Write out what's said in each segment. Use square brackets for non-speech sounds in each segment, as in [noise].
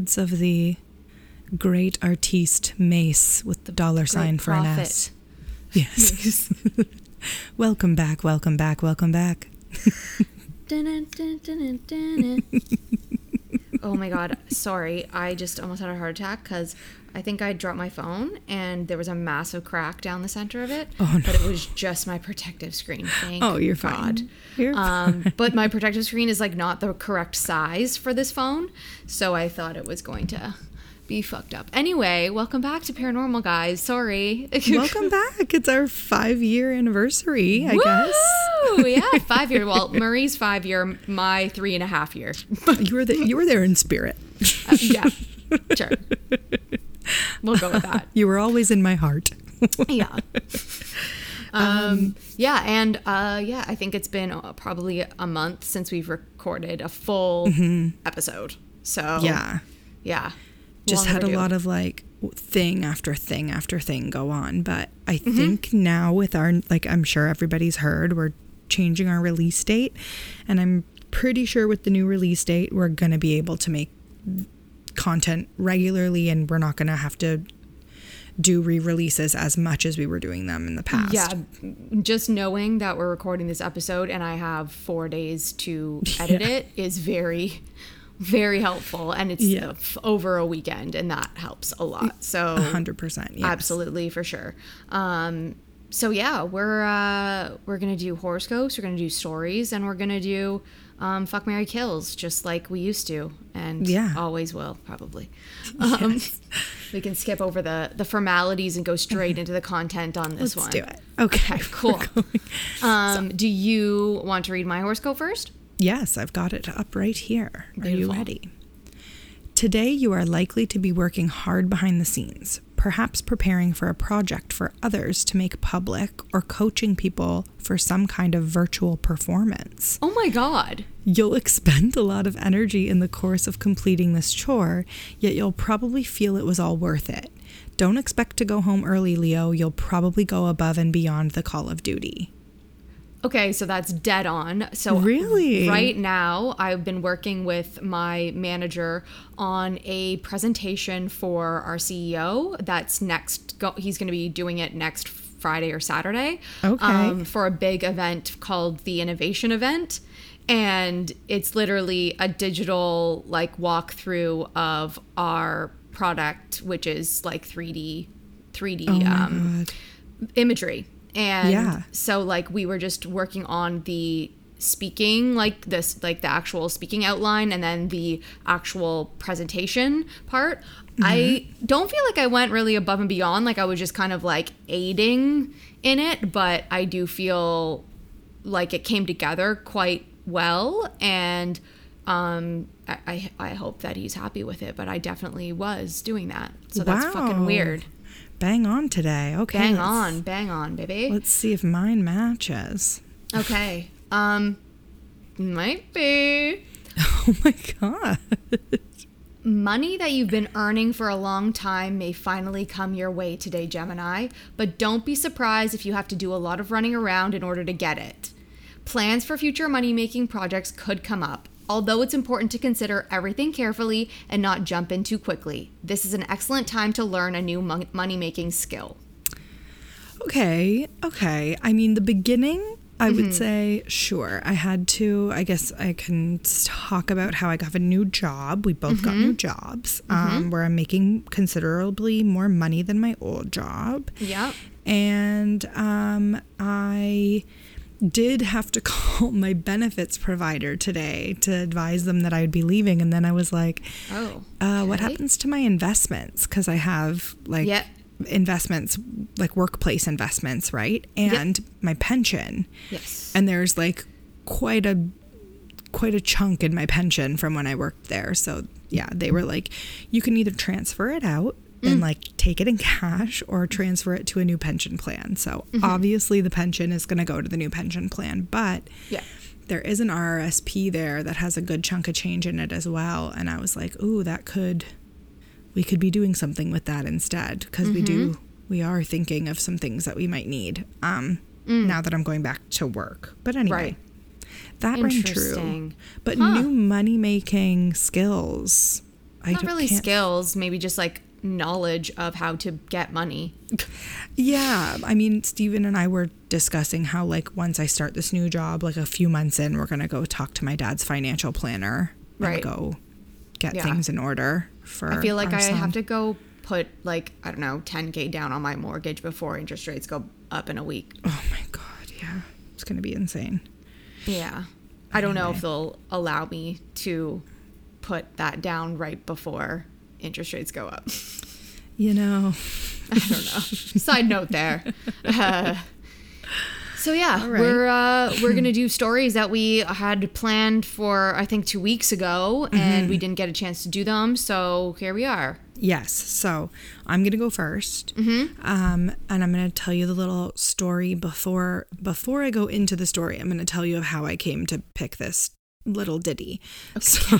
Words of the great artiste Mace with the dollar sign for an S. Yes. [laughs] welcome back, welcome back, welcome back. [laughs] oh my god, sorry. I just almost had a heart attack because I think I dropped my phone and there was a massive crack down the center of it. Oh, no. But it was just my protective screen. Thank Oh, you're God. fine. You're um, [laughs] but my protective screen is like not the correct size for this phone, so I thought it was going to be fucked up. Anyway, welcome back to Paranormal Guys. Sorry. [laughs] welcome back. It's our five year anniversary, I guess. Woo! yeah, [laughs] five year. Well, Marie's five year, my three and a half year. You were the, you were there in spirit. Uh, yeah, sure. We'll go with that. [laughs] You were always in my heart. Yeah. Um, yeah, and uh, yeah, I think it's been uh, probably a month since we've recorded a full episode. So Mm-hmm. Yeah. yeah, Just had a lot of like thing after thing after thing go on. But I Mm-hmm. think now with our, like, I'm sure everybody's heard, we're changing our release date. And I'm pretty sure with the new release date, we're going to be able to make content regularly and we're not going to have to do re-releases as much as we were doing them in the past. Yeah, just knowing that we're recording this episode and I have four days to [laughs] edit Yeah. it is very, very helpful, and it's Yeah. over a weekend, and that helps a lot. So hundred percent. Yes. absolutely for sure. Um, so yeah, we're uh, we're gonna do horoscopes, we're gonna do stories, and we're gonna do um, fuck Mary kills, just like we used to, and Yeah. always will probably. [laughs] Um, we can skip over the the formalities and go straight into the content on this one. Let's one. do it. Okay. Okay, cool. [laughs] We're Um, do you want to read my horoscope first? Yes, I've got it up right here. Are you ready? Today, you are likely to be working hard behind the scenes, perhaps preparing for a project for others to make public or coaching people for some kind of virtual performance. Oh my god. You'll expend a lot of energy in the course of completing this chore, yet you'll probably feel it was all worth it. Don't expect to go home early, Leo. You'll probably go above and beyond the call of duty. Okay, so that's dead on. So Really? right now I've been working with my manager on a presentation for our CEO that's next go, he's going to be doing it next Friday or Saturday. Okay. Um, for a big event called the Innovation Event and it's literally a digital like walkthrough of our product which is like 3D 3D Oh um imagery and Yeah. so like we were just working on the speaking like this like the actual speaking outline and then the actual presentation part. I don't feel like i went really above and beyond. Like i was just kind of like aiding in it but i do feel like it came together quite well. And um I, I i hope that he's happy with it but i definitely was doing that. So that's fucking weird Bang on today. Okay. bang on bang on baby Let's see if mine matches. Okay. Um might be [laughs] Oh my god. money that you've been earning for a long time may finally come your way today, Gemini, but don't be surprised if you have to do a lot of running around in order to get it. Plans for future money-making projects could come up. Although it's important to consider everything carefully and not jump in too quickly. This is an excellent time to learn a new money making skill. Okay, okay. I mean, the beginning, I would say, sure. I had to, I guess I can talk about how I got a new job. We both got new jobs um, where I'm making considerably more money than my old job. Yep. And um, I did have to [laughs] call my benefits provider today to advise them that I would be leaving. And then I was like, Oh. uh, what happens to my investments? Because I have like Yep. investments, like workplace investments, right? And my pension. Yes. And there's like quite a quite a chunk in my pension from when I worked there. So yeah, they were like, you can either transfer it out Mm. and like take it in cash or transfer it to a new pension plan. So Mm-hmm. obviously the pension is going to go to the new pension plan, but Yeah. there is an RRSP there that has a good chunk of change in it as well. And I was like, ooh, that could, we could be doing something with that instead because we do, Mm-hmm. we are thinking of some things that we might need um, now that I'm going back to work. But anyway, Mm. Right. that rang true. But Huh. new money making skills, I Not don't, really can't- skills, maybe just like knowledge of how to get money. Yeah, I mean, Stephen and I were discussing how, like, once I start this new job, like a few months in, we're gonna go talk to my dad's financial planner Right. and go get Yeah. things in order for. I feel like I son. have to go put like I don't know 10k down on my mortgage before interest rates go up in a week. Oh my god, yeah, it's gonna be insane. Yeah. I don't know if they'll allow me to put that down right before interest rates go up. You know, [laughs] I don't know. Side note there. Uh, so yeah, right. we're uh, we're gonna do stories that we had planned for I think two weeks ago, and Mm-hmm. we didn't get a chance to do them. So here we are. yes. So I'm gonna go 1st Mm-hmm. um, and I'm gonna tell you the little story before before I go into the story. I'm gonna tell you of how I came to pick this little ditty. So,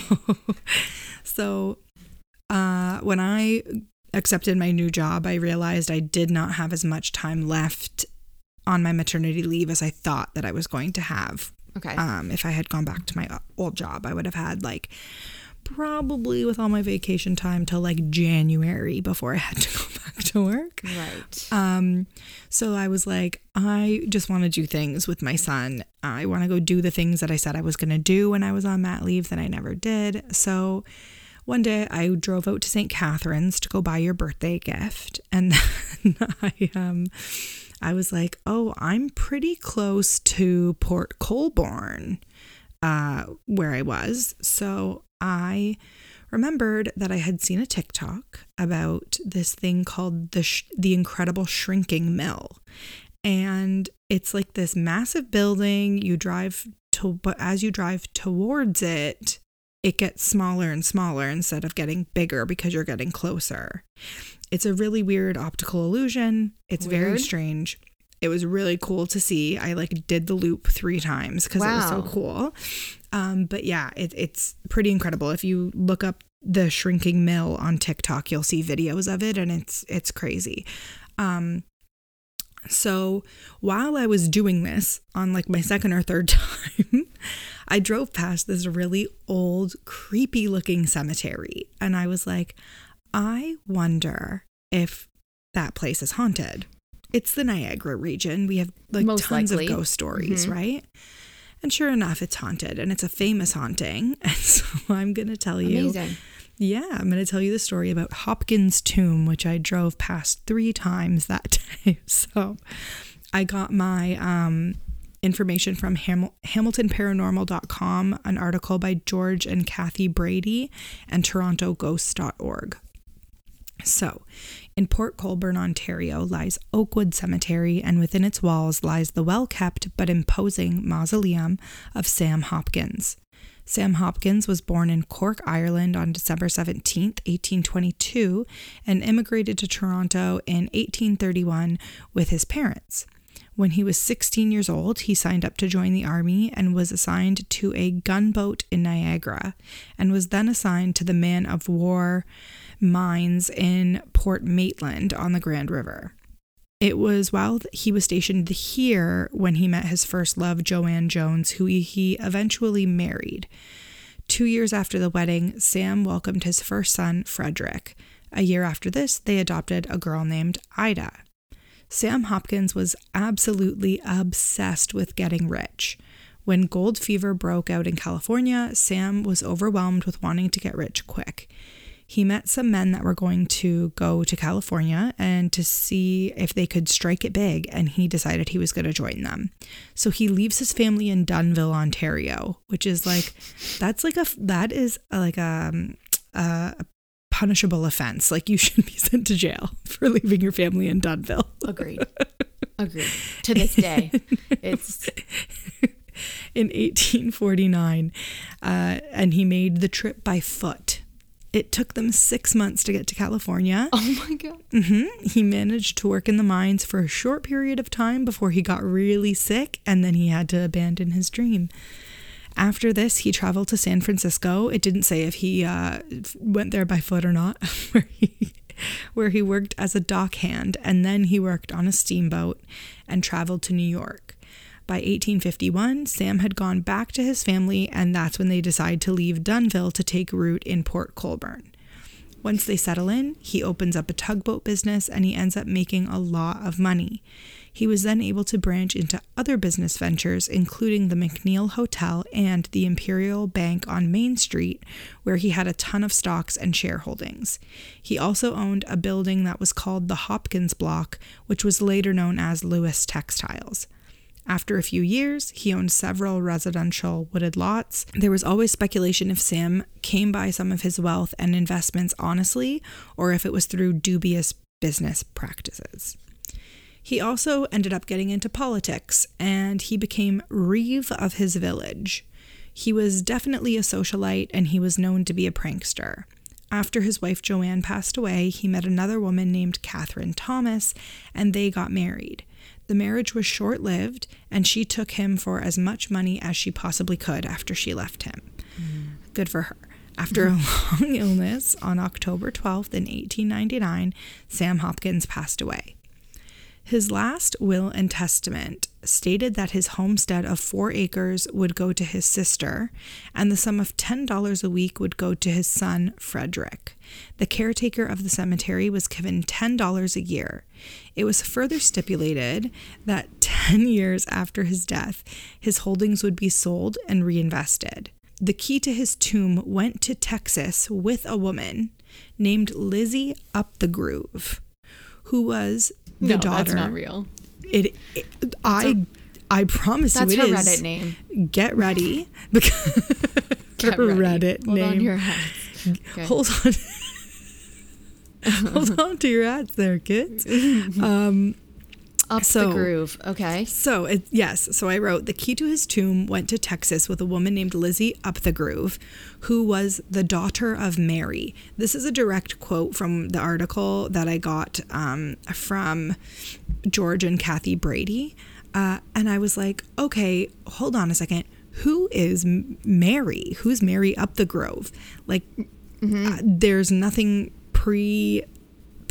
[laughs] so uh, when I accepted my new job, I realized I did not have as much time left on my maternity leave as I thought that I was going to have. Okay. Um, if I had gone back to my old job, I would have had like probably with all my vacation time till like January before I had to [laughs] go back to work. right. Um, so I was like, I just want to do things with my son. I want to go do the things that I said I was going to do when I was on mat leave that I never did. So one day I drove out to St. Catharines to go buy your birthday gift. And [laughs] I, um, I was like, oh, I'm pretty close to Port Colborne, uh, where I was. So I remembered that I had seen a TikTok about this thing called the sh- the Incredible Shrinking Mill, and it's like this massive building. You drive to, but as you drive towards it, it gets smaller and smaller instead of getting bigger because you're getting closer. It's a really weird optical illusion. It's very strange. It was really cool to see. I like did the loop three times because it was so cool. Um, but yeah, it, it's pretty incredible. If you look up the shrinking mill on TikTok, you'll see videos of it, and it's it's crazy. Um, so while I was doing this on like my second or third [laughs] time, I drove past this really old, creepy looking cemetery, and I was like, I wonder if that place is haunted. It's the Niagara region. We have like Most tons likely. of ghost stories, Mhm. right? And sure enough, it's haunted and it's a famous haunting. [laughs] And so I'm going to tell you. Amazing. Yeah, I'm going to tell you the story about Hopkins Tomb, which I drove past three times that [laughs] day. So I got my um, information from Ham- HamiltonParanormal.com, an article by George and Kathy Brady, and TorontoGhosts.org. So, in Port Colborne, Ontario, lies Oakwood Cemetery, and within its walls lies the well kept but imposing mausoleum of Sam Hopkins. Sam Hopkins was born in Cork, Ireland on December 17th, 1822, and immigrated to Toronto in 1831 with his parents. When he was 16 years old, he signed up to join the army and was assigned to a gunboat in Niagara, and was then assigned to the man of war Minos in Port Maitland on the Grand River. It was while he was stationed here when he met his first love, Joanne Jones, who he, eventually married. Two years after the wedding, Sam welcomed his first son, Frederick. A year after this, they adopted a girl named Ida. Sam Hopkins was absolutely obsessed with getting rich. When gold fever broke out in California, Sam was overwhelmed with wanting to get rich quick. He met some men that were going to go to California and to see if they could strike it big, and he decided he was going to join them. So he leaves his family in Dunnville, Ontario, which is like, that's like a, that is like a, a punishable offense. Like you [laughs] should be sent to jail for leaving your family in Dunnville. Agreed. [laughs] Agreed. To this day, it's [laughs] in 1849, uh, and he made the trip by foot. It took them six months to get to California. oh my god. Mm-hmm. He managed to work in the mines for a short period of time before he got really sick, and then he had to abandon his dream. After this, he traveled to San Francisco. It didn't say if he uh, went there by foot or not, [laughs] where he where he worked as a dockhand, and then he worked on a steamboat and traveled to New York. By 1851, Sam had gone back to his family, and that's when they decide to leave Dunnville to take root in Port Colborne. Once they settle in, he opens up a tugboat business and he ends up making a lot of money. He was then able to branch into other business ventures, including the McNeil Hotel and the Imperial Bank on Main Street, where he had a ton of stocks and shareholdings. He also owned a building that was called the Hopkins Block, which was later known as Lewis Textiles. After a few years, he owned several residential wooded lots. There was always speculation if Sam came by some of his wealth and investments honestly, or if it was through dubious business practices. He also ended up getting into politics and he became Reeve of his village. He was definitely a socialite and he was known to be a prankster. After his wife Joanne passed away, he met another woman named Catherine Thomas and they got married. The marriage was short lived and she took him for as much money as she possibly could after she left him. Mm. Good for her. After a [laughs] long illness on October 12th in 1899, Sam Hopkins passed away. His last will and testament stated that his homestead of four acres would go to his sister, and the sum of $10 a week would go to his son, Frederick. The caretaker of the cemetery was given $10 a year. It was further stipulated that [laughs] 10 years after his death, his holdings would be sold and reinvested. The key to his tomb went to Texas with a woman named Lizzie Up the Groove, who was the no, daughter. That's not real. It, it I I promise That's you her it is. Reddit name. Get ready because [laughs] Get her ready. Reddit Hold name. on your hats. Okay. Hold on. [laughs] Hold on to your hats there, kids. [laughs] Um, Up so- the groove. Okay. so it, yes, so I wrote the key to his tomb went to Texas with a woman named Lizzie Up the Groove, who was the daughter of Mary. This is a direct quote from the article that I got um, from George and Kathy Brady, uh, and I was like, okay, hold on a second. Who is Mary? Who's Mary Up the Grove? Like, uh, there's nothing pre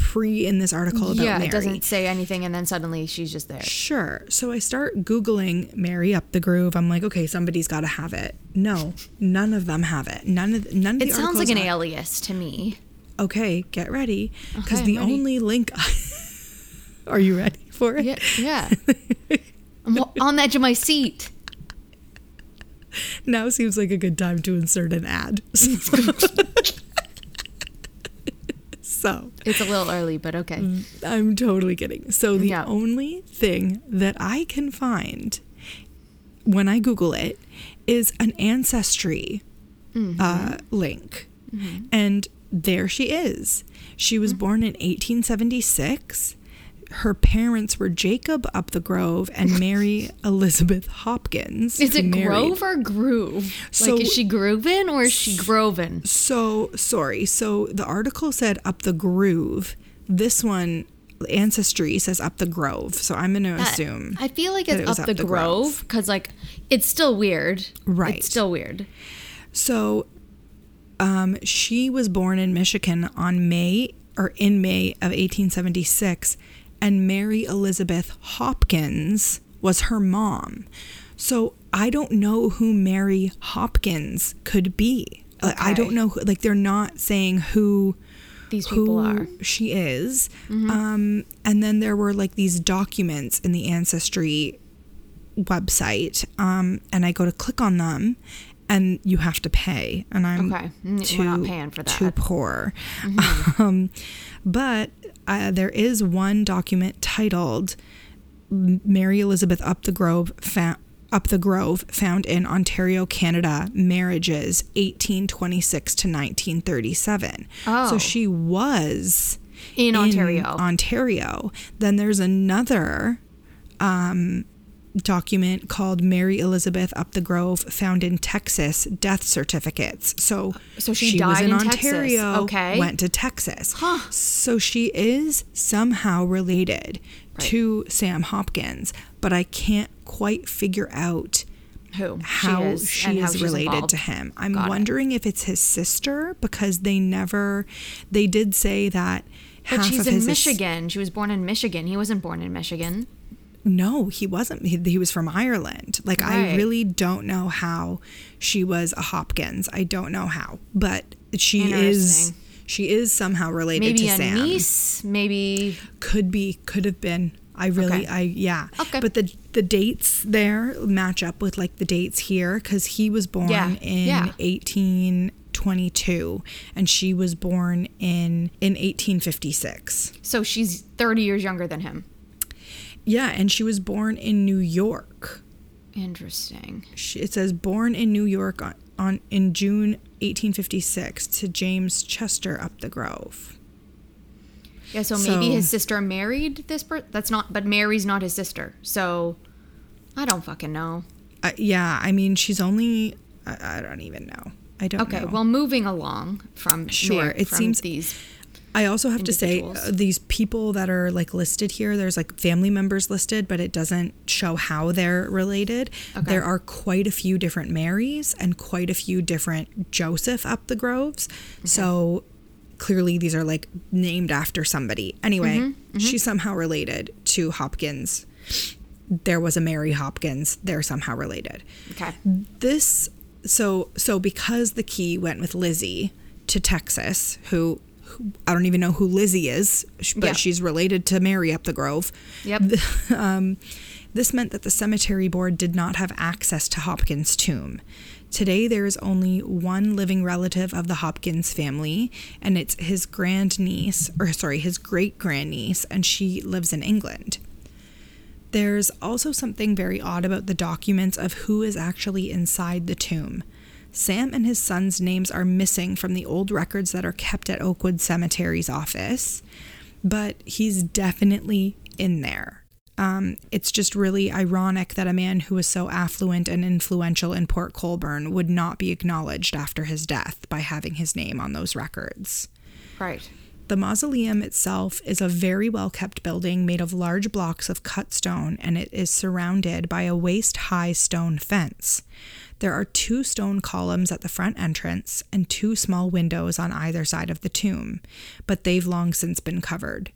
pre in this article about yeah, Mary. it doesn't say anything, and then suddenly she's just there. Sure. So I start Googling Mary Up the Groove. I'm like, okay, somebody's got to have it. No, none of them have it. None of none of It the sounds like an have- alias to me. Okay, get ready because Okay, the ready. only link. [laughs] Are you ready for it? Yeah, yeah. I'm on the edge of my seat. [laughs] Now seems like a good time to insert an ad. [laughs] so It's a little early, but okay. Mm, I'm totally kidding. So the Yeah. only thing that I can find when I Google it is an ancestry mm-hmm. uh, link, mm-hmm. and there she is. She was mm. born in 1876. Her parents were Jacob Up the Grove and [laughs] Mary Elizabeth Hopkins. Is it Grove or Groove? So- like, is she grooving or is she groving? So sorry. So the article said up the groove. This one, ancestry says up the grove. So I'm going to assume. I feel like it's it was up, the, Grove. Grove because, like, it's still weird. Right. It's still weird. So um, she was born in Michigan on May or in May of 1876, and Mary Elizabeth Hopkins was her mom. So I don't know who Mary Hopkins could be. Like, I don't know. Who, like they're not saying who These people are. she is. Um, and then there were like these documents in the ancestry website, um, and I go to click on them, and you have to pay, and I'm Okay. Too we're not paying for too that. Mm-hmm. poor. [laughs] Um, but uh, there is one document titled Mary Elizabeth Up the Grove found. Up the Grove, found in Ontario, Canada, marriages 1826 to 1937. Oh. So she was In Ontario. Ontario. Then there's another um, document called Mary Elizabeth Up the Grove, found in Texas, death certificates. So, uh, So she was died in in Texas. Ontario, Okay. went to Texas. Huh. So she is somehow related to Sam Hopkins, but I can't quite figure out Who how she is, she is related involved. to him. I'm Got it. wondering if it's his sister because they never they did say that But half she's of in his Michigan. She was born in Michigan. He wasn't born in Michigan. No, he wasn't. He, he was from Ireland. Like I really don't know how she was a Hopkins. I don't know how, but she is she is somehow related Maybe to a Sam. niece. Maybe Could be, could have been. I really, Okay. I yeah. Okay. But the the dates there match up with like the dates here because he was born Yeah, in yeah. 1822 and she was born in in 1856. so. She's thirty years younger than him. Yeah, and she was born in New York. Interesting. She, it says born in New York on, on in June 1856 to James Chester up the Grove. Yeah. So maybe So- his sister married this person. That's not. But Mary's not his sister. So I don't fucking know. Uh, yeah, I mean she's only I, I don't even know. I don't Okay. know. Well, moving along from Sure, Mar- it from seems- these. I also have to say uh, these people that are like listed here, there's like family members listed, but it doesn't show how they're related. Okay. There are quite a few different Marys and quite a few different Joseph up the Groves. So clearly these are like named after somebody. Anyway, Mm-hmm, she's somehow related to Hopkins. There was a Mary Hopkins. They're somehow related Okay. this so so because the key went with Lizzie to Texas, who I don't even know who Lizzie is, but Yeah. she's related to Mary up the Grove. Yep. [laughs] um, this meant that the cemetery board did not have access to Hopkins' tomb. Today, there is only one living relative of the Hopkins family, and it's his grandniece, or sorry, his great grandniece, and she lives in England. There's also something very odd about the documents of who is actually inside the tomb. Sam and his son's names are missing from the old records that are kept at Oakwood Cemetery's office, but he's definitely in there. Um, it's just really ironic that a man who was so affluent and influential in Port Colborne would not be acknowledged after his death by having his name on those records. Right. The mausoleum itself is a very well kept building made of large blocks of cut stone, and it is surrounded by a waist high stone fence. There are two stone columns at the front entrance and two small windows on either side of the tomb, but they've long since been covered.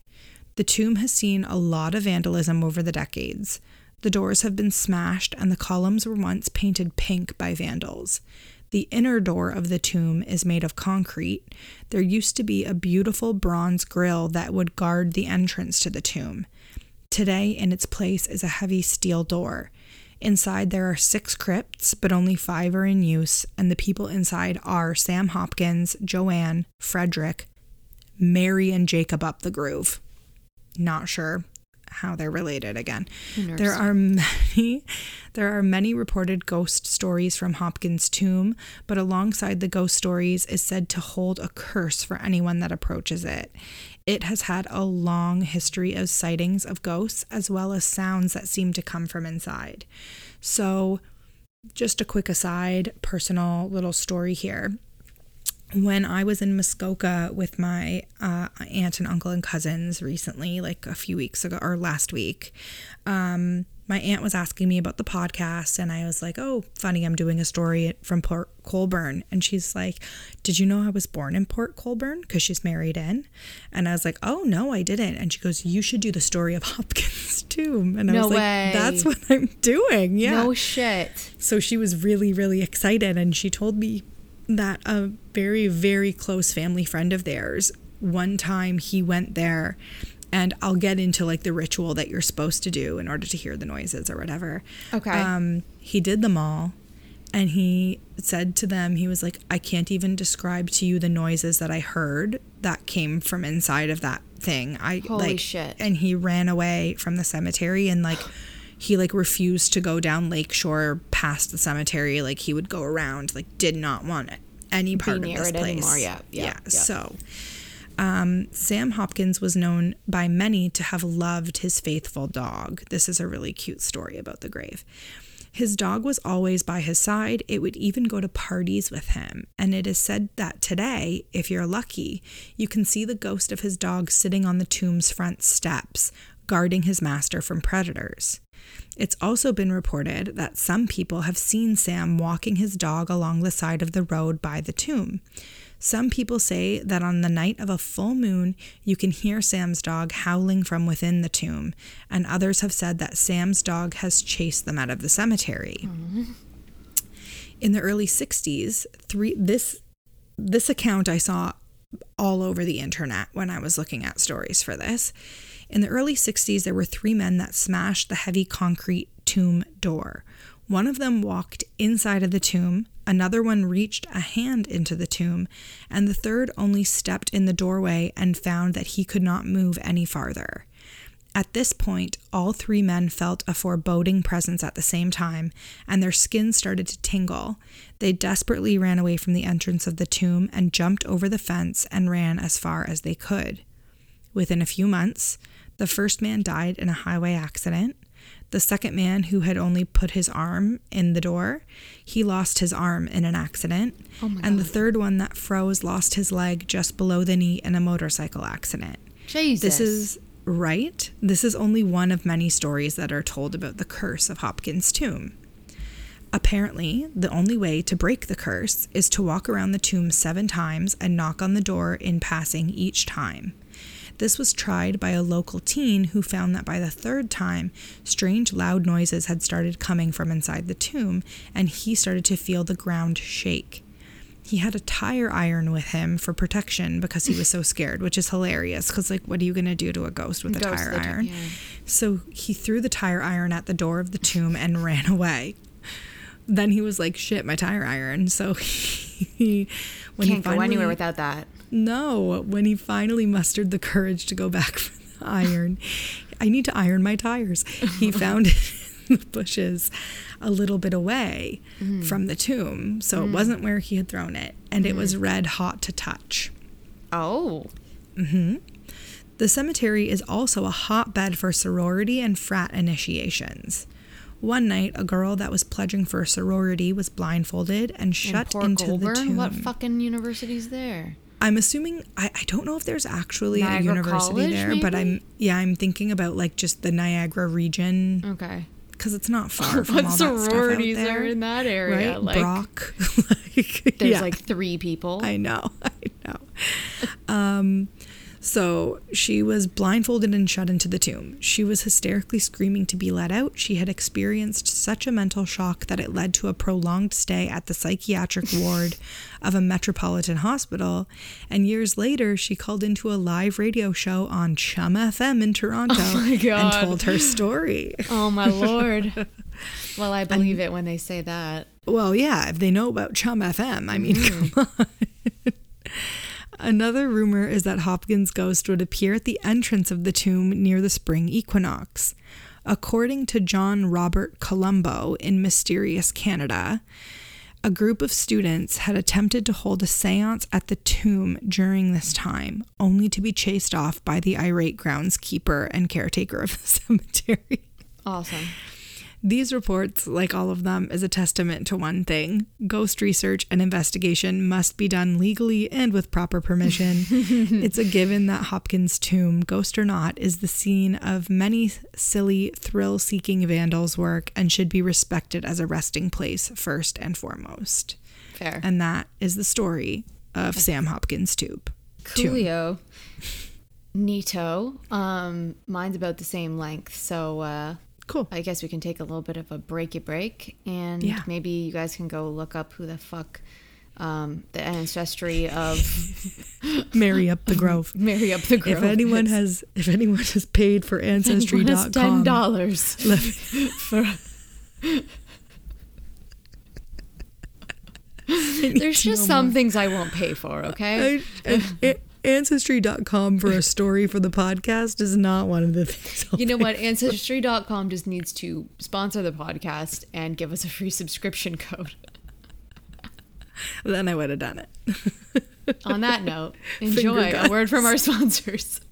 The tomb has seen a lot of vandalism over the decades. The doors have been smashed, and the columns were once painted pink by vandals. The inner door of the tomb is made of concrete. There used to be a beautiful bronze grille that would guard the entrance to the tomb. Today, in its place, is a heavy steel door. Inside, there are six crypts, but only five are in use, and the people inside are Sam Hopkins, Joanne, Frederick, Mary, and Jacob up the groove. Not sure how they're related again. There are [laughs] many there are many reported ghost stories from Hopkins' tomb, but alongside the ghost stories is said to hold a curse for anyone that approaches it. It has had a long history of sightings of ghosts as well as sounds that seem to come from inside. So, just a quick aside, personal little story here when I was in Muskoka with my uh, aunt and uncle and cousins recently, like a few weeks ago or last week, um, my aunt was asking me about the podcast, and I was like, "Oh, funny, I'm doing a story from Port Colborne." And she's like, "Did you know I was born in Port Colborne?" Because she's married in. And I was like, "Oh no, I didn't." And she goes, "You should do the story of [laughs] Hopkins tomb." And I No was like, way. "That's what I'm doing." Yeah. No shit. So she was really, really excited. And she told me that a very, very close family friend of theirs, one time he went there. And I'll get into like the ritual that you're supposed to do in order to hear the noises or whatever. Okay. Um, he did them all. And he said to them, he was like, I can't even describe to you the noises that I heard that came from inside of that thing. I Holy like, shit. And he ran away from the cemetery and like he like refused to go down Lakeshore past the cemetery. Like he would go around, like did not want it any part of this place. anymore. Yeah, yeah, yeah. So um, Sam Hopkins was known by many to have loved his faithful dog. This is a really cute story about the grave. His dog was always by his side. It would even go to parties with him. And it is said that today, if you're lucky, you can see the ghost of his dog sitting on the tomb's front steps, guarding his master from predators. It's also been reported that some people have seen Sam walking his dog along the side of the road by the tomb. Some people say that on the night of a full moon, you can hear Sam's dog howling from within the tomb, and others have said that Sam's dog has chased them out of the cemetery. In the early 60s, three this this account I saw all over the internet when I was looking at stories for this. In the early 60s, there were three men that smashed the heavy concrete tomb door. One of them walked inside of the tomb, another one reached a hand into the tomb, and the third only stepped in the doorway and found that he could not move any farther. At this point, all three men felt a foreboding presence at the same time, and their skin started to tingle. They desperately ran away from the entrance of the tomb and jumped over the fence and ran as far as they could. Within a few months, the first man died in a highway accident. The second man, who had only put his arm in the door, he lost his arm in an accident. Oh my and the third one that froze lost his leg just below the knee in a motorcycle accident. Jesus. This is right. This is only one of many stories that are told about the curse of Hopkins' tomb. Apparently, the only way to break the curse is to walk around the tomb seven times and knock on the door in passing each time. This was tried by a local teen who found that by the third time, strange loud noises had started coming from inside the tomb, and he started to feel the ground shake. He had a tire iron with him for protection because he was so scared, which is hilarious because, like, what are you going to do to a ghost with a Ghost tire iron? yeah. So he threw the tire iron at the door of the tomb and [laughs] ran away. Then he was like, shit, my tire iron. So [laughs] he, when Can't he go anywhere without that. No, when he finally mustered the courage to go back for the iron, I need to iron my tires. He [laughs] found it in the bushes a little bit away mm-hmm. from the tomb. So it mm. wasn't where he had thrown it. And it was mm-hmm. red hot to touch. Oh. Mm-hmm. The cemetery is also a hotbed for sorority and frat initiations. One night, a girl that was pledging for a sorority was blindfolded and shut Port into the tomb. What fucking university's there? I'm assuming I, I don't know if there's actually a university College, there, but I'm yeah I'm thinking about like just the Niagara region Okay. because it's not far [laughs] from what all that stuff out sororities there, are in that area? right? Like, Brock, [laughs] like there's yeah, like three people. I know, [laughs] I know. Um, so she was blindfolded and shut into the tomb. She was hysterically screaming to be let out. She had experienced such a mental shock that it led to a prolonged stay at the psychiatric [laughs] ward of a metropolitan hospital. And years later, she called into a live radio show on Chum FM in Toronto [laughs] God. and told her story. oh my lord. [laughs] well, I believe it when they say that. Well, yeah, if they know about Chum FM, I mean, Mm-hmm. come on. Another rumor is that Hopkins' ghost would appear at the entrance of the tomb near the spring equinox. According to John Robert Colombo in Mysterious Canada, a group of students had attempted to hold a seance at the tomb during this time, only to be chased off by the irate groundskeeper and caretaker of the [laughs] cemetery. Awesome. These reports, like all of them, is a testament to one thing ghost research and investigation must be done legally and with proper permission. [laughs] it's a given that Hopkins' tomb, ghost or not, is the scene of many silly, thrill seeking vandals' work and should be respected as a resting place first and foremost. Fair. And that is the story of Sam Hopkins' tomb. tomb. Coolio. Neato. Um, mine's about the same length, so uh, Cool. I guess we can take a little bit of a breaky break, and Yeah. maybe you guys can go look up who the fuck um, the ancestry of [laughs] Marry up the grove. [laughs] Mary Up the Grove. If anyone has if anyone has paid for [laughs] has ten ancestry.com dollars for. There's just some things I won't pay for. Okay. I- I- ancestry.com for a story for the podcast is not one of the things. I'll You know what? Ancestry.com just needs to sponsor the podcast and give us a free subscription code. [laughs] Then I would have done it. On that note, [laughs] enjoy a word from our sponsors. [laughs]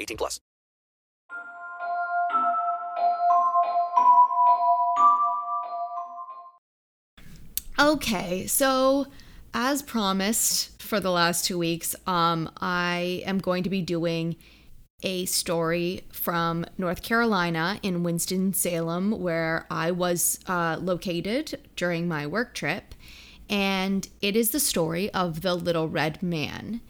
18 plus. Okay, so as promised for the last two weeks, um, I am going to be doing a story from North Carolina in Winston-Salem, where I was uh, located during my work trip. And it is the story of the Little Red Man.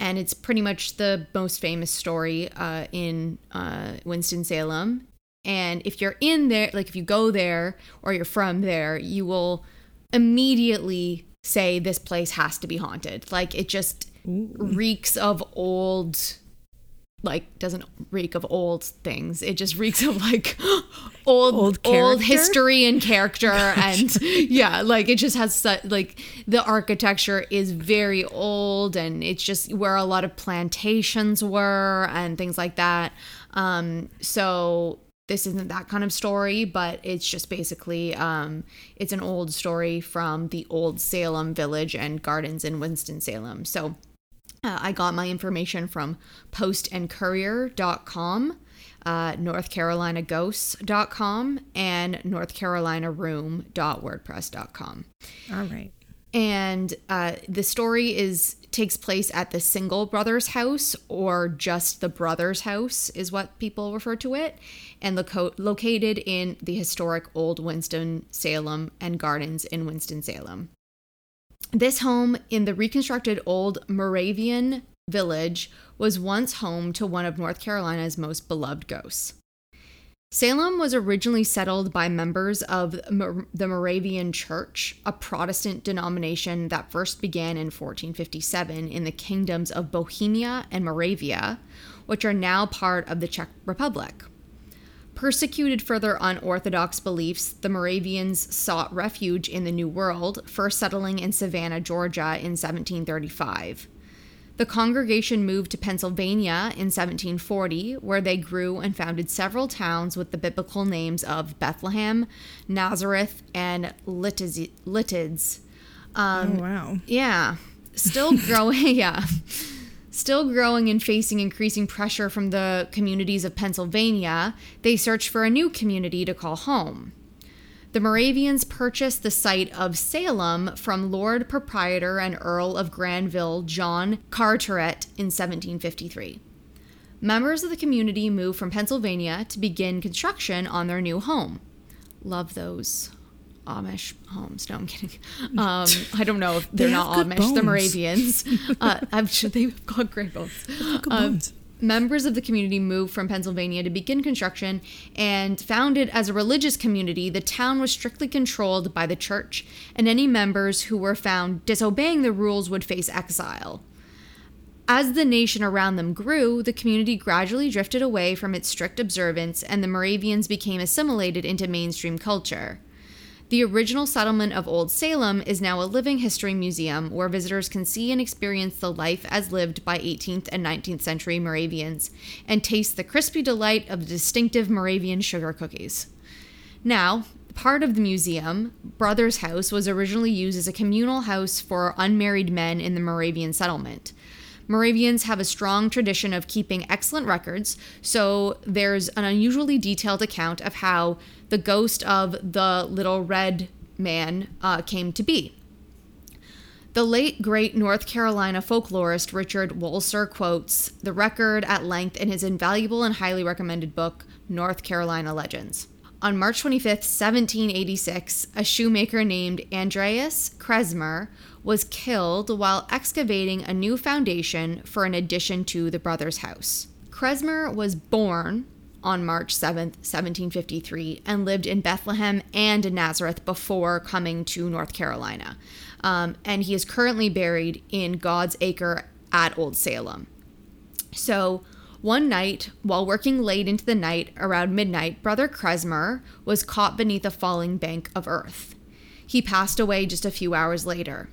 And it's pretty much the most famous story uh, in uh, Winston-Salem. And if you're in there, like if you go there or you're from there, you will immediately say this place has to be haunted. Like it just reeks of old like doesn't reek of old things. It just reeks of like [gasps] old Old old, history and character [laughs] and yeah, like it just has such like the architecture is very old and it's just where a lot of plantations were and things like that. Um so this isn't that kind of story, but it's just basically um, it's an old story from the old Salem village and gardens in Winston Salem. So uh, I got my information from postandcourier.com, uh, northcarolinaghosts.com, and northcarolinaroom.wordpress.com All right. and uh, the story is takes place at the single brothers house or just the brothers house is what people refer to it and loco- located in the historic old winston-salem and gardens in winston-salem this home in the reconstructed old moravian village was once home to one of north carolina's most beloved ghosts Salem was originally settled by members of the Moravian Church, a Protestant denomination that first began in 1457 in the kingdoms of Bohemia and Moravia, which are now part of the Czech Republic. Persecuted for their unorthodox beliefs, the Moravians sought refuge in the New World, first settling in Savannah, Georgia in 1735. The congregation moved to Pennsylvania in 1740, where they grew and founded several towns with the biblical names of Bethlehem, Nazareth, and Lititz. Um, oh wow. Yeah. Still [laughs] growing, yeah. Still growing and facing increasing pressure from the communities of Pennsylvania, they searched for a new community to call home. The Moravians purchased the site of Salem from Lord Proprietor and Earl of Granville John Carteret in 1753. Members of the community moved from Pennsylvania to begin construction on their new home. Love those Amish homes. No, I'm kidding. [laughs] Um, I don't know if they're They not Amish. The. Moravians. [laughs] Uh, I'm sure they've got great bones. Good Um, bones. members of the community moved from Pennsylvania to begin construction and founded as a religious community, the town was strictly controlled by the church, and any members who were found disobeying the rules would face exile. As the nation around them grew, the community gradually drifted away from its strict observance, and the Moravians became assimilated into mainstream culture. The original settlement of Old Salem is now a living history museum where visitors can see and experience the life as lived by 18th and 19th century Moravians and taste the crispy delight of the distinctive Moravian sugar cookies. Now, part of the museum, Brothers House, was originally used as a communal house for unmarried men in the Moravian settlement. Moravians have a strong tradition of keeping excellent records, so there's an unusually detailed account of how the ghost of the little red man uh, came to be. The late great North Carolina folklorist Richard Walser quotes the record at length in his invaluable and highly recommended book, North Carolina Legends. On March 25th, 1786, a shoemaker named Andreas Kresmer was killed while excavating a new foundation for an addition to the brothers' house. Kresmer was born on March 7, 1753, and lived in Bethlehem and in Nazareth before coming to North Carolina. Um, and he is currently buried in God's Acre at Old Salem. So, one night, while working late into the night, around midnight, Brother Kresmer was caught beneath a falling bank of earth. He passed away just a few hours later.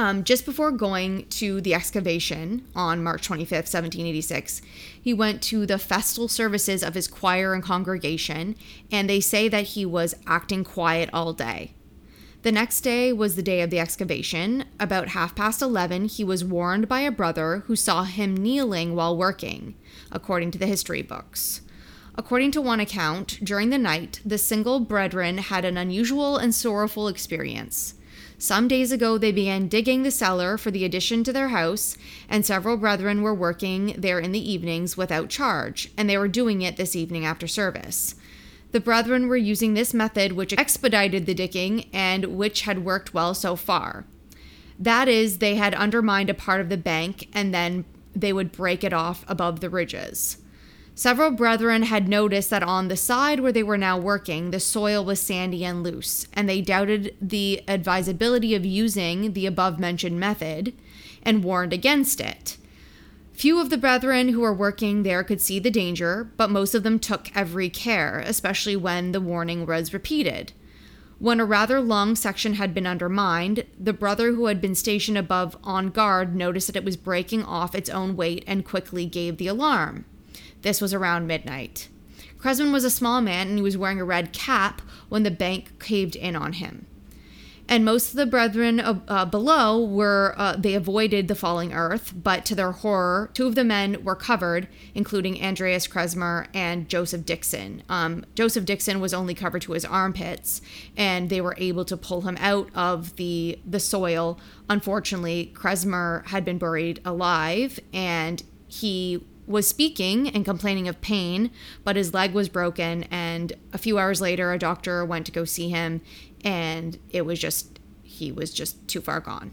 Um, just before going to the excavation on March 25th, 1786, he went to the festal services of his choir and congregation, and they say that he was acting quiet all day. The next day was the day of the excavation. About half past 11, he was warned by a brother who saw him kneeling while working, according to the history books. According to one account, during the night, the single brethren had an unusual and sorrowful experience. Some days ago, they began digging the cellar for the addition to their house, and several brethren were working there in the evenings without charge, and they were doing it this evening after service. The brethren were using this method, which expedited the digging and which had worked well so far. That is, they had undermined a part of the bank and then they would break it off above the ridges. Several brethren had noticed that on the side where they were now working, the soil was sandy and loose, and they doubted the advisability of using the above mentioned method and warned against it. Few of the brethren who were working there could see the danger, but most of them took every care, especially when the warning was repeated. When a rather long section had been undermined, the brother who had been stationed above on guard noticed that it was breaking off its own weight and quickly gave the alarm. This was around midnight. Kresman was a small man and he was wearing a red cap when the bank caved in on him. And most of the brethren uh, uh, below were, uh, they avoided the falling earth, but to their horror, two of the men were covered, including Andreas Kresmer and Joseph Dixon. Um, Joseph Dixon was only covered to his armpits, and they were able to pull him out of the, the soil. Unfortunately, Kresmer had been buried alive, and he was speaking and complaining of pain, but his leg was broken. And a few hours later, a doctor went to go see him, and it was just, he was just too far gone.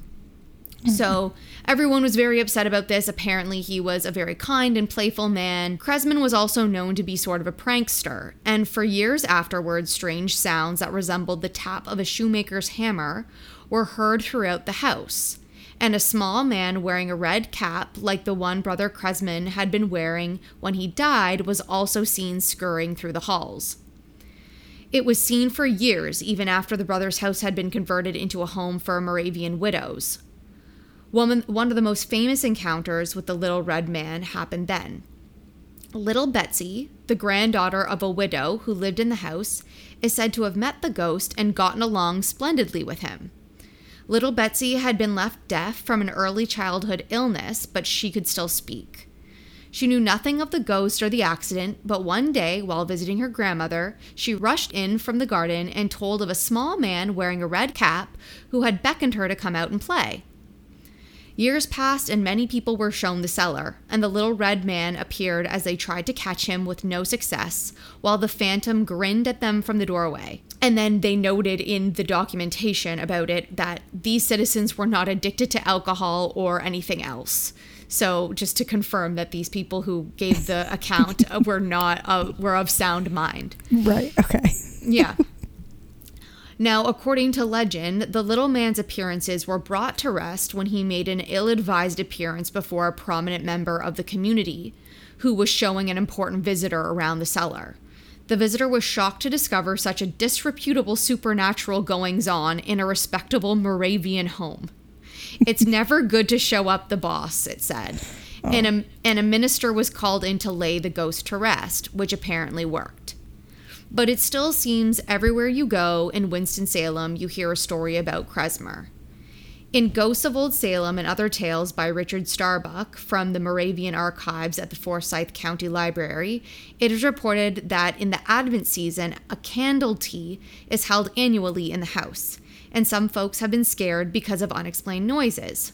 Mm-hmm. So everyone was very upset about this. Apparently, he was a very kind and playful man. Kresman was also known to be sort of a prankster, and for years afterwards, strange sounds that resembled the tap of a shoemaker's hammer were heard throughout the house. And a small man wearing a red cap, like the one Brother Kresman had been wearing when he died, was also seen scurrying through the halls. It was seen for years, even after the brothers' house had been converted into a home for Moravian widows. One, one of the most famous encounters with the little red man happened then. Little Betsy, the granddaughter of a widow who lived in the house, is said to have met the ghost and gotten along splendidly with him. Little Betsy had been left deaf from an early childhood illness, but she could still speak. She knew nothing of the ghost or the accident, but one day, while visiting her grandmother, she rushed in from the garden and told of a small man wearing a red cap who had beckoned her to come out and play. Years passed and many people were shown the cellar, and the little red man appeared as they tried to catch him with no success, while the phantom grinned at them from the doorway. And then they noted in the documentation about it that these citizens were not addicted to alcohol or anything else. So just to confirm that these people who gave the [laughs] account were not uh, were of sound mind. Right. Okay. Yeah. [laughs] Now, according to legend, the little man's appearances were brought to rest when he made an ill advised appearance before a prominent member of the community who was showing an important visitor around the cellar. The visitor was shocked to discover such a disreputable supernatural goings on in a respectable Moravian home. It's [laughs] never good to show up the boss, it said. Oh. And, a, and a minister was called in to lay the ghost to rest, which apparently worked. But it still seems everywhere you go in Winston-Salem, you hear a story about Kresmer. In Ghosts of Old Salem and Other Tales by Richard Starbuck from the Moravian Archives at the Forsyth County Library, it is reported that in the Advent season, a candle tea is held annually in the house, and some folks have been scared because of unexplained noises.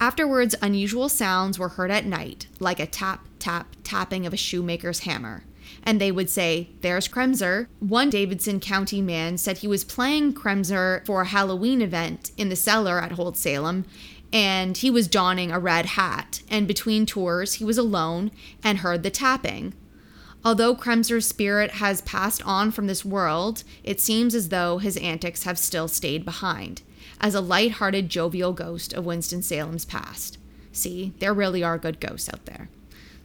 Afterwards, unusual sounds were heard at night, like a tap, tap, tapping of a shoemaker's hammer. And they would say, There's Kremser. One Davidson County man said he was playing Kremser for a Halloween event in the cellar at Old Salem, and he was donning a red hat. And between tours, he was alone and heard the tapping. Although Kremser's spirit has passed on from this world, it seems as though his antics have still stayed behind, as a light-hearted, jovial ghost of Winston-Salem's past. See, there really are good ghosts out there.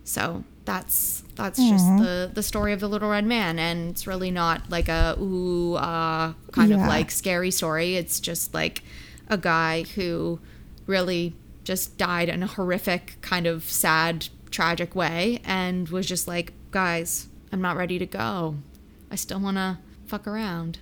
So that's that's just the the story of the little red man, and it's really not like a ooh uh, kind of like scary story. It's just like a guy who really just died in a horrific kind of sad tragic way and was just like guys i'm not ready to go i still want to fuck around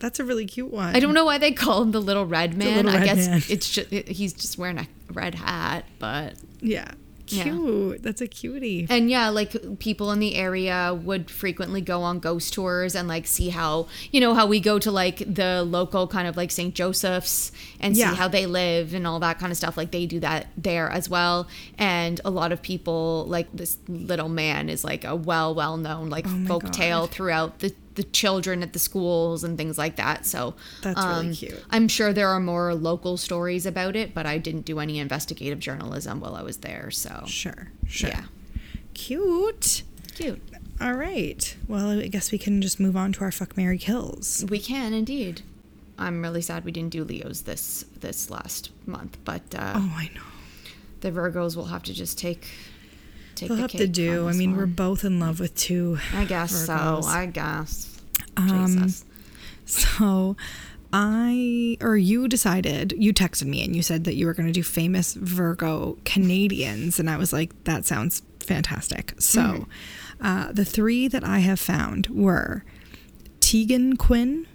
That's a really cute one. i don't know why they call him the little red man little i red guess man. it's just he's just wearing a red hat but Yeah. Yeah. Cute. That's a cutie. And yeah, like people in the area would frequently go on ghost tours and like see how, you know, how we go to like the local kind of like St. Joseph's and Yeah. see how they live and all that kind of stuff. Like they do that there as well. And a lot of people, like this little man is like a well, well known like Oh folk God. tale throughout the, the children at the schools and things like that. So That's really um, cute. I'm sure there are more local stories about it, but I didn't do any investigative journalism while I was there. So Sure. Sure. yeah. Cute. Cute. All right. Well, I guess we can just move on to our fuck Mary kills. We can indeed. I'm really sad we didn't do Leo's this this last month, but uh, Oh, I know. the Virgos will have to just take take They'll the have to do. I mean, we're both in love with two. I guess Virgos. so. I guess. Um, Jesus. So I or you decided you texted me and you said that you were going to do famous Virgo Canadians and I was like that sounds fantastic. So Mm-hmm. uh, the three that I have found were Tegan Quinn,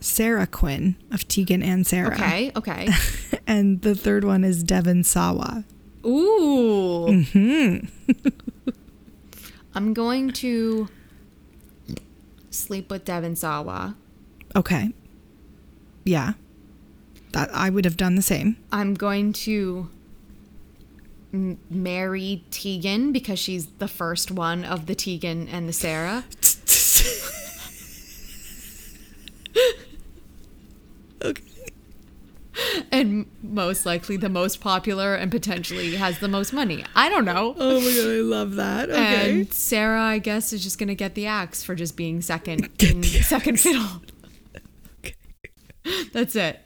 Sara Quinn of Tegan and Sara. Okay. Okay. [laughs] And the third one is Devon Sawa. Ooh. Mm-hmm. I'm going to sleep with Devon Sawa. Okay. Yeah. That I would have done the same. I'm going to m- marry Tegan because she's the first one of the Tegan and the Sara. [laughs] okay. [laughs] and most likely the most popular and potentially has the most money. I don't know. Oh my god, I love that. Okay. And Sara, I guess, is just gonna get the axe for just being second [laughs] in second fiddle. [laughs] That's it.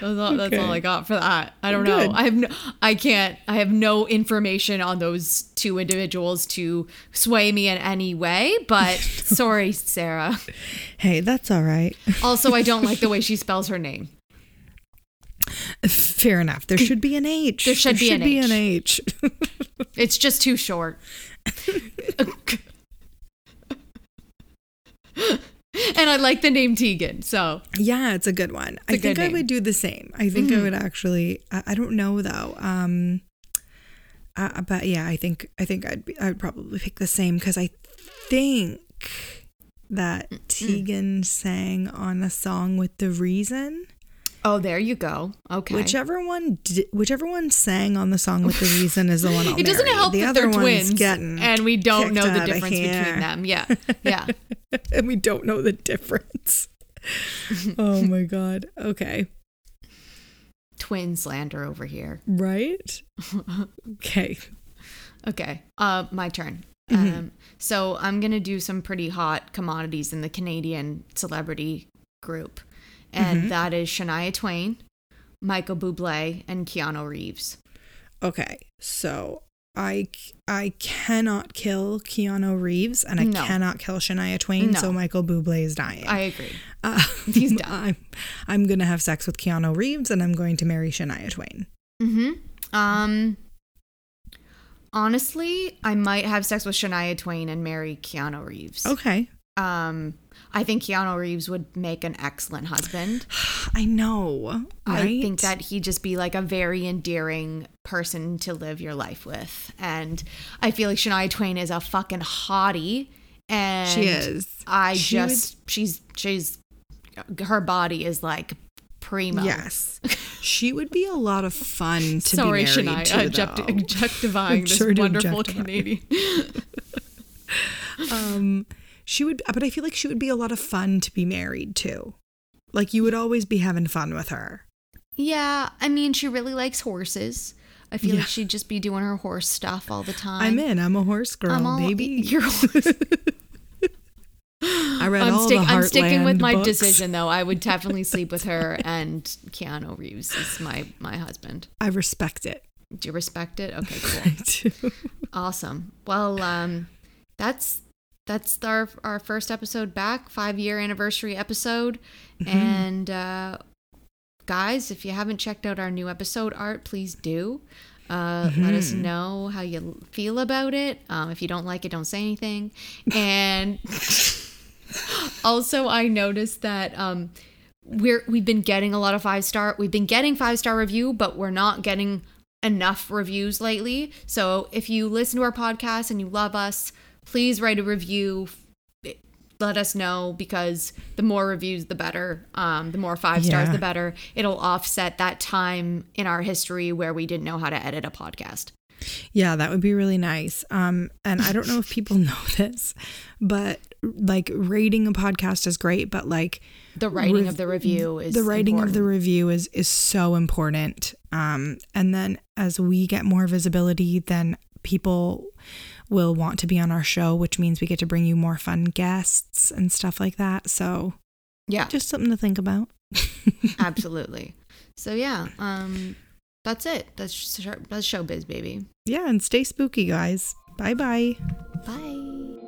That's all, that's all I got for that. I don't Good. know. I have no. I can't. I have no information on those two individuals to sway me in any way. But sorry, Sara. hey, that's all right. Also, I don't like the way she spells her name. Fair enough. There should be an H. There should be an be H. an H. [laughs] It's just too short. [laughs] and I like the name Tegan, so yeah, it's a good one. I a good think I would do the same. I think I would actually. I, I don't know though. Um, uh, but yeah, I think I think I'd be, I'd probably pick the same because I think that Tegan sang on a song with the Reason. Oh, there you go. Okay. Whichever one, di- whichever one sang on the song with the [laughs] reason is the one I'll it doesn't marry. help the that other they're twins, getting and we don't know the difference between them. Yeah, [laughs] yeah. and we don't know the difference. [laughs] oh my god. Okay. Twin slander over here. Right? Okay. Okay, uh, my turn. Mm-hmm. Um, so I'm gonna do some pretty hot commodities in the Canadian celebrity group, and Mm-hmm. that is Shania Twain, Michael Bublé, and Keanu Reeves. Okay. So I I cannot kill Keanu Reeves and I No. cannot kill Shania Twain, No. so Michael Bublé is dying. I agree. uh, [laughs] He's done. [laughs] I'm, I'm gonna have sex with Keanu Reeves and I'm going to marry Shania Twain. Mm-hmm. Um. Honestly, I might have sex with Shania Twain and marry Keanu Reeves. Okay. Um, I think Keanu Reeves would make an excellent husband. [sighs] I know. I think that he'd just be like a very endearing person to live your life with. And I feel like Shania Twain is a fucking hottie. And She is. I She just she's she's her body is like primo. Yes. [laughs] She would be a lot of fun to Sorry, be married Shania, to. object- objectifying this Sure wonderful objectify. Canadian. [laughs] Um, she would, but I feel like she would be a lot of fun to be married to. Like you would always be having fun with her. Yeah, I mean, she really likes horses. I feel Yeah. like she'd just be doing her horse stuff all the time. I'm in. I'm a horse girl, I'm all, baby. You're a horse. [laughs] I read I'm, all stick- the I'm sticking with my books. decision though. I would [laughs] definitely sleep with her, and Keanu Reeves is my my husband. I respect it. Do you respect it? Okay, [laughs] cool, I do. awesome. Well, um, that's that's our our first episode back, five year anniversary episode, Mm-hmm. and uh, guys, if you haven't checked out our new episode art, please do. Uh, Let us Mm-hmm. know how you feel about it. Um, if you don't like it, don't say anything. And [laughs] also, I noticed that um, we're we've been getting a lot of five star. We've been getting five star review, but we're not getting enough reviews lately. So if you listen to our podcast and you love us, please write a review. Let us know because the more reviews, the better. Um, the more five stars, Yeah. the better. It'll offset that time in our history where we didn't know how to edit a podcast. Yeah, that would be really nice. Um, and I don't know if people [laughs] know this, but like rating a podcast is great, but like The writing rev- of the review is the writing of the review is is so important. Um, and then as we get more visibility, then people will want to be on our show, which means we get to bring you more fun guests and stuff like that. So yeah. just something to think about. [laughs] Absolutely. So yeah, um, that's it. That's sh- that's showbiz, baby. Yeah, and stay spooky, guys. Bye bye bye.